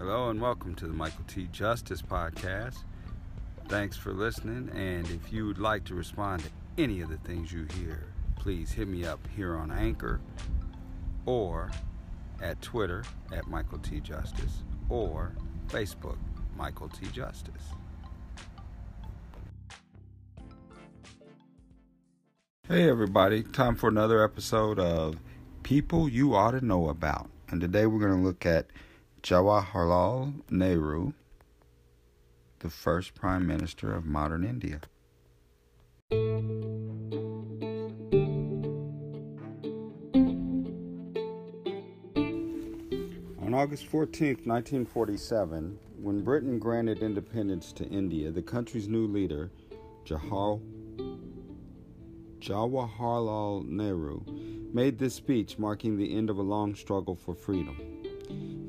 Hello and welcome to the Michael T. Justice Podcast. Thanks for listening, and if you would like to respond to any of the things you hear, please hit me up here on Anchor or at Twitter at Michael T. Justice or Facebook Michael T. Justice. Hey everybody, time for another episode of People You Ought to Know About. And today we're going to look at Jawaharlal Nehru, the first Prime Minister of modern India. On August 14, 1947, when Britain granted independence to India, the country's new leader, Jawaharlal Nehru, made this speech marking the end of a long struggle for freedom.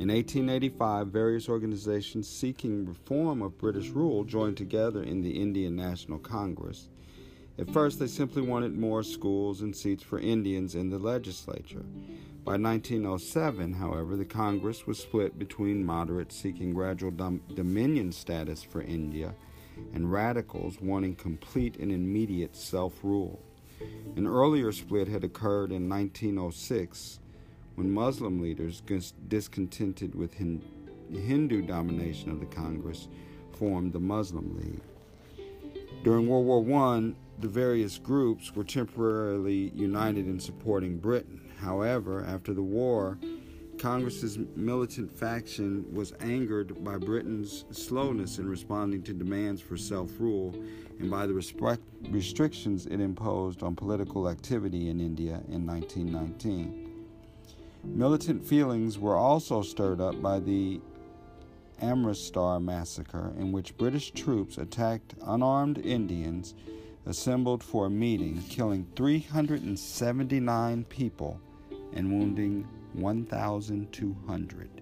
In 1885, various organizations seeking reform of British rule joined together in the Indian National Congress. At first, they simply wanted more schools and seats for Indians in the legislature. By 1907, however, the Congress was split between moderates seeking gradual dom- dominion status for India and radicals wanting complete and immediate self rule. An earlier split had occurred in 1906 when Muslim leaders, discontented with Hindu domination of the Congress, formed the Muslim League. During World War I, the various groups were temporarily united in supporting Britain. However, after the war, Congress's militant faction was angered by Britain's slowness in responding to demands for self rule and by the restrictions it imposed on political activity in India in 1919. Militant feelings were also stirred up by the Amritsar massacre, in which British troops attacked unarmed Indians assembled for a meeting, killing 379 people and wounding 1,200.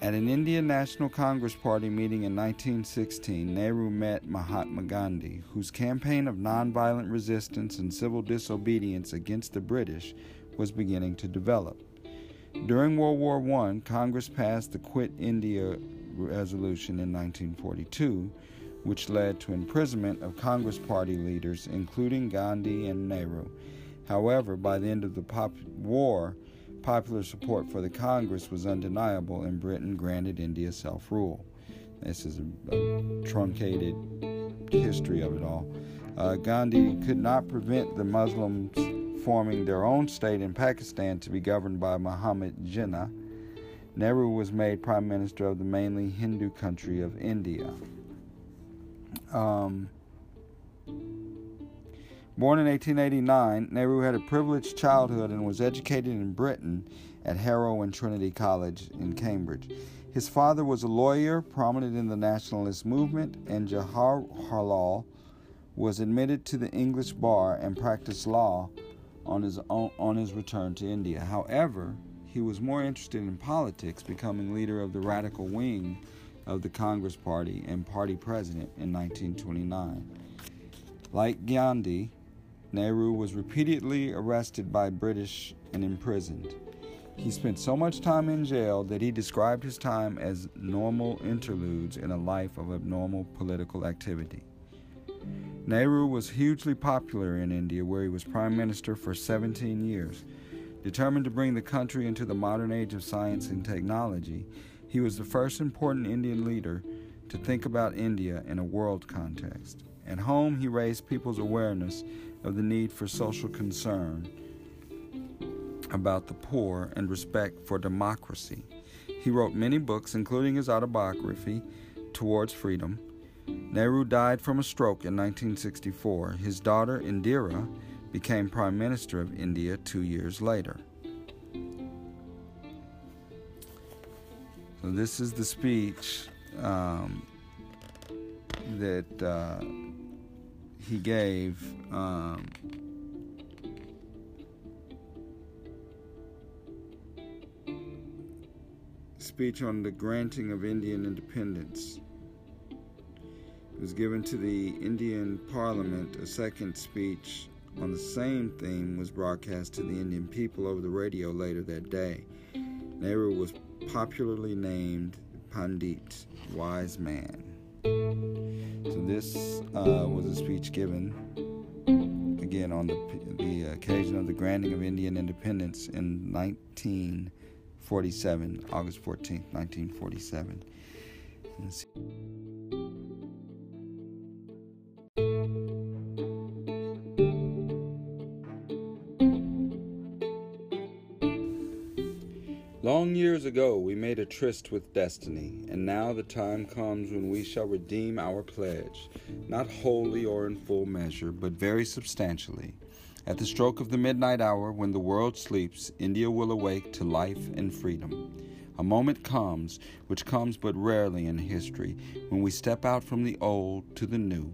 At an Indian National Congress Party meeting in 1916, Nehru met Mahatma Gandhi, whose campaign of nonviolent resistance and civil disobedience against the British was beginning to develop. During World War I, Congress passed the Quit India Resolution in 1942, which led to imprisonment of Congress Party leaders, including Gandhi and Nehru. However, by the end of the pop- war, Popular support for the Congress was undeniable, and Britain granted India self rule. This is a, a, truncated history of it all. Uh, Gandhi could not prevent the Muslims forming their own state in Pakistan to be governed by Muhammad Jinnah. Nehru was made prime minister of the mainly Hindu country of India. Um, Born in 1889, Nehru had a privileged childhood and was educated in Britain at Harrow and Trinity College in Cambridge. His father was a lawyer prominent in the nationalist movement, and Jawaharlal was admitted to the English bar and practiced law on his, own, on his return to India. However, he was more interested in politics, becoming leader of the radical wing of the Congress Party and party president in 1929. Like Gandhi, Nehru was repeatedly arrested by British and imprisoned. He spent so much time in jail that he described his time as normal interludes in a life of abnormal political activity. Nehru was hugely popular in India, where he was prime minister for 17 years. Determined to bring the country into the modern age of science and technology, he was the first important Indian leader to think about India in a world context. At home, he raised people's awareness of the need for social concern about the poor and respect for democracy. He wrote many books, including his autobiography, Towards Freedom. Nehru died from a stroke in 1964. His daughter, Indira, became Prime Minister of India two years later. So, this is the speech um, that. Uh, he gave um, speech on the granting of Indian independence. It was given to the Indian Parliament, a second speech on the same theme was broadcast to the Indian people over the radio later that day. Nehru was popularly named Pandit, wise man. So this uh, was a speech given again on the the uh, occasion of the granting of Indian independence in 1947, August 14th, 1947. Years ago, we made a tryst with destiny, and now the time comes when we shall redeem our pledge, not wholly or in full measure, but very substantially. At the stroke of the midnight hour, when the world sleeps, India will awake to life and freedom. A moment comes, which comes but rarely in history, when we step out from the old to the new,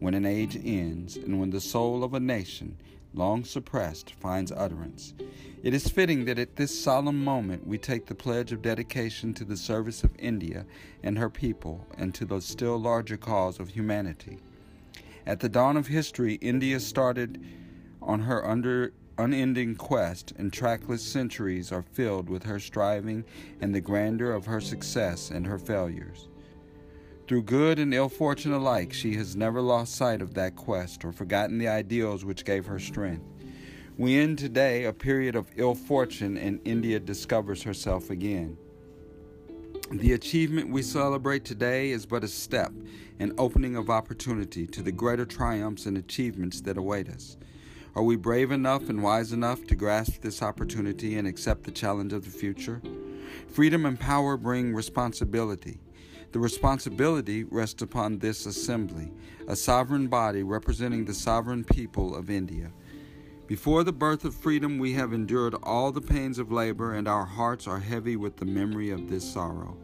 when an age ends, and when the soul of a nation, long suppressed, finds utterance. It is fitting that at this solemn moment we take the pledge of dedication to the service of India and her people and to the still larger cause of humanity. At the dawn of history, India started on her under unending quest, and trackless centuries are filled with her striving and the grandeur of her success and her failures. Through good and ill fortune alike, she has never lost sight of that quest or forgotten the ideals which gave her strength. We end today a period of ill fortune, and India discovers herself again. The achievement we celebrate today is but a step, an opening of opportunity to the greater triumphs and achievements that await us. Are we brave enough and wise enough to grasp this opportunity and accept the challenge of the future? Freedom and power bring responsibility. The responsibility rests upon this assembly, a sovereign body representing the sovereign people of India. Before the birth of freedom, we have endured all the pains of labor, and our hearts are heavy with the memory of this sorrow.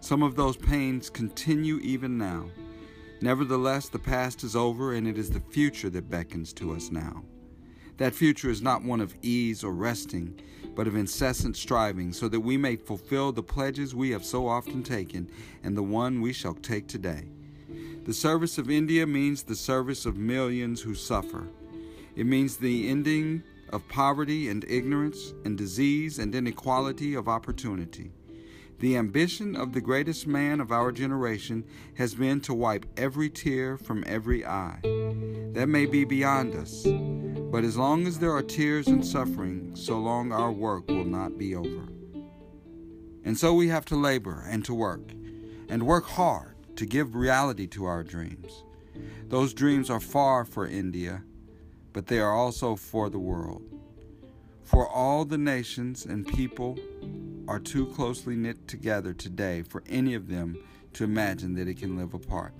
Some of those pains continue even now. Nevertheless, the past is over, and it is the future that beckons to us now. That future is not one of ease or resting, but of incessant striving, so that we may fulfill the pledges we have so often taken and the one we shall take today. The service of India means the service of millions who suffer. It means the ending of poverty and ignorance and disease and inequality of opportunity. The ambition of the greatest man of our generation has been to wipe every tear from every eye. That may be beyond us, but as long as there are tears and suffering, so long our work will not be over. And so we have to labor and to work, and work hard to give reality to our dreams. Those dreams are far for India, but they are also for the world. For all the nations and people are too closely knit together today for any of them to imagine that it can live apart.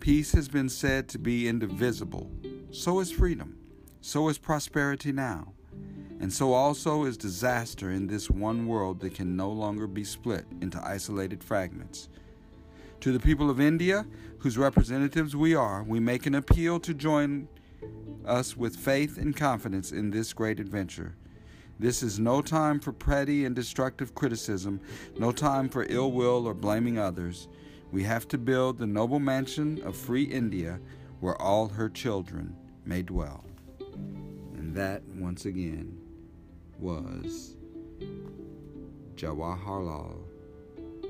Peace has been said to be indivisible, so is freedom. So is prosperity now, and so also is disaster in this one world that can no longer be split into isolated fragments. To the people of India, whose representatives we are, we make an appeal to join us with faith and confidence in this great adventure. This is no time for petty and destructive criticism, no time for ill will or blaming others. We have to build the noble mansion of free India where all her children may dwell And that, once again, was Jawaharlal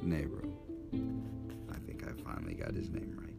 Nehru. I think I finally got his name right.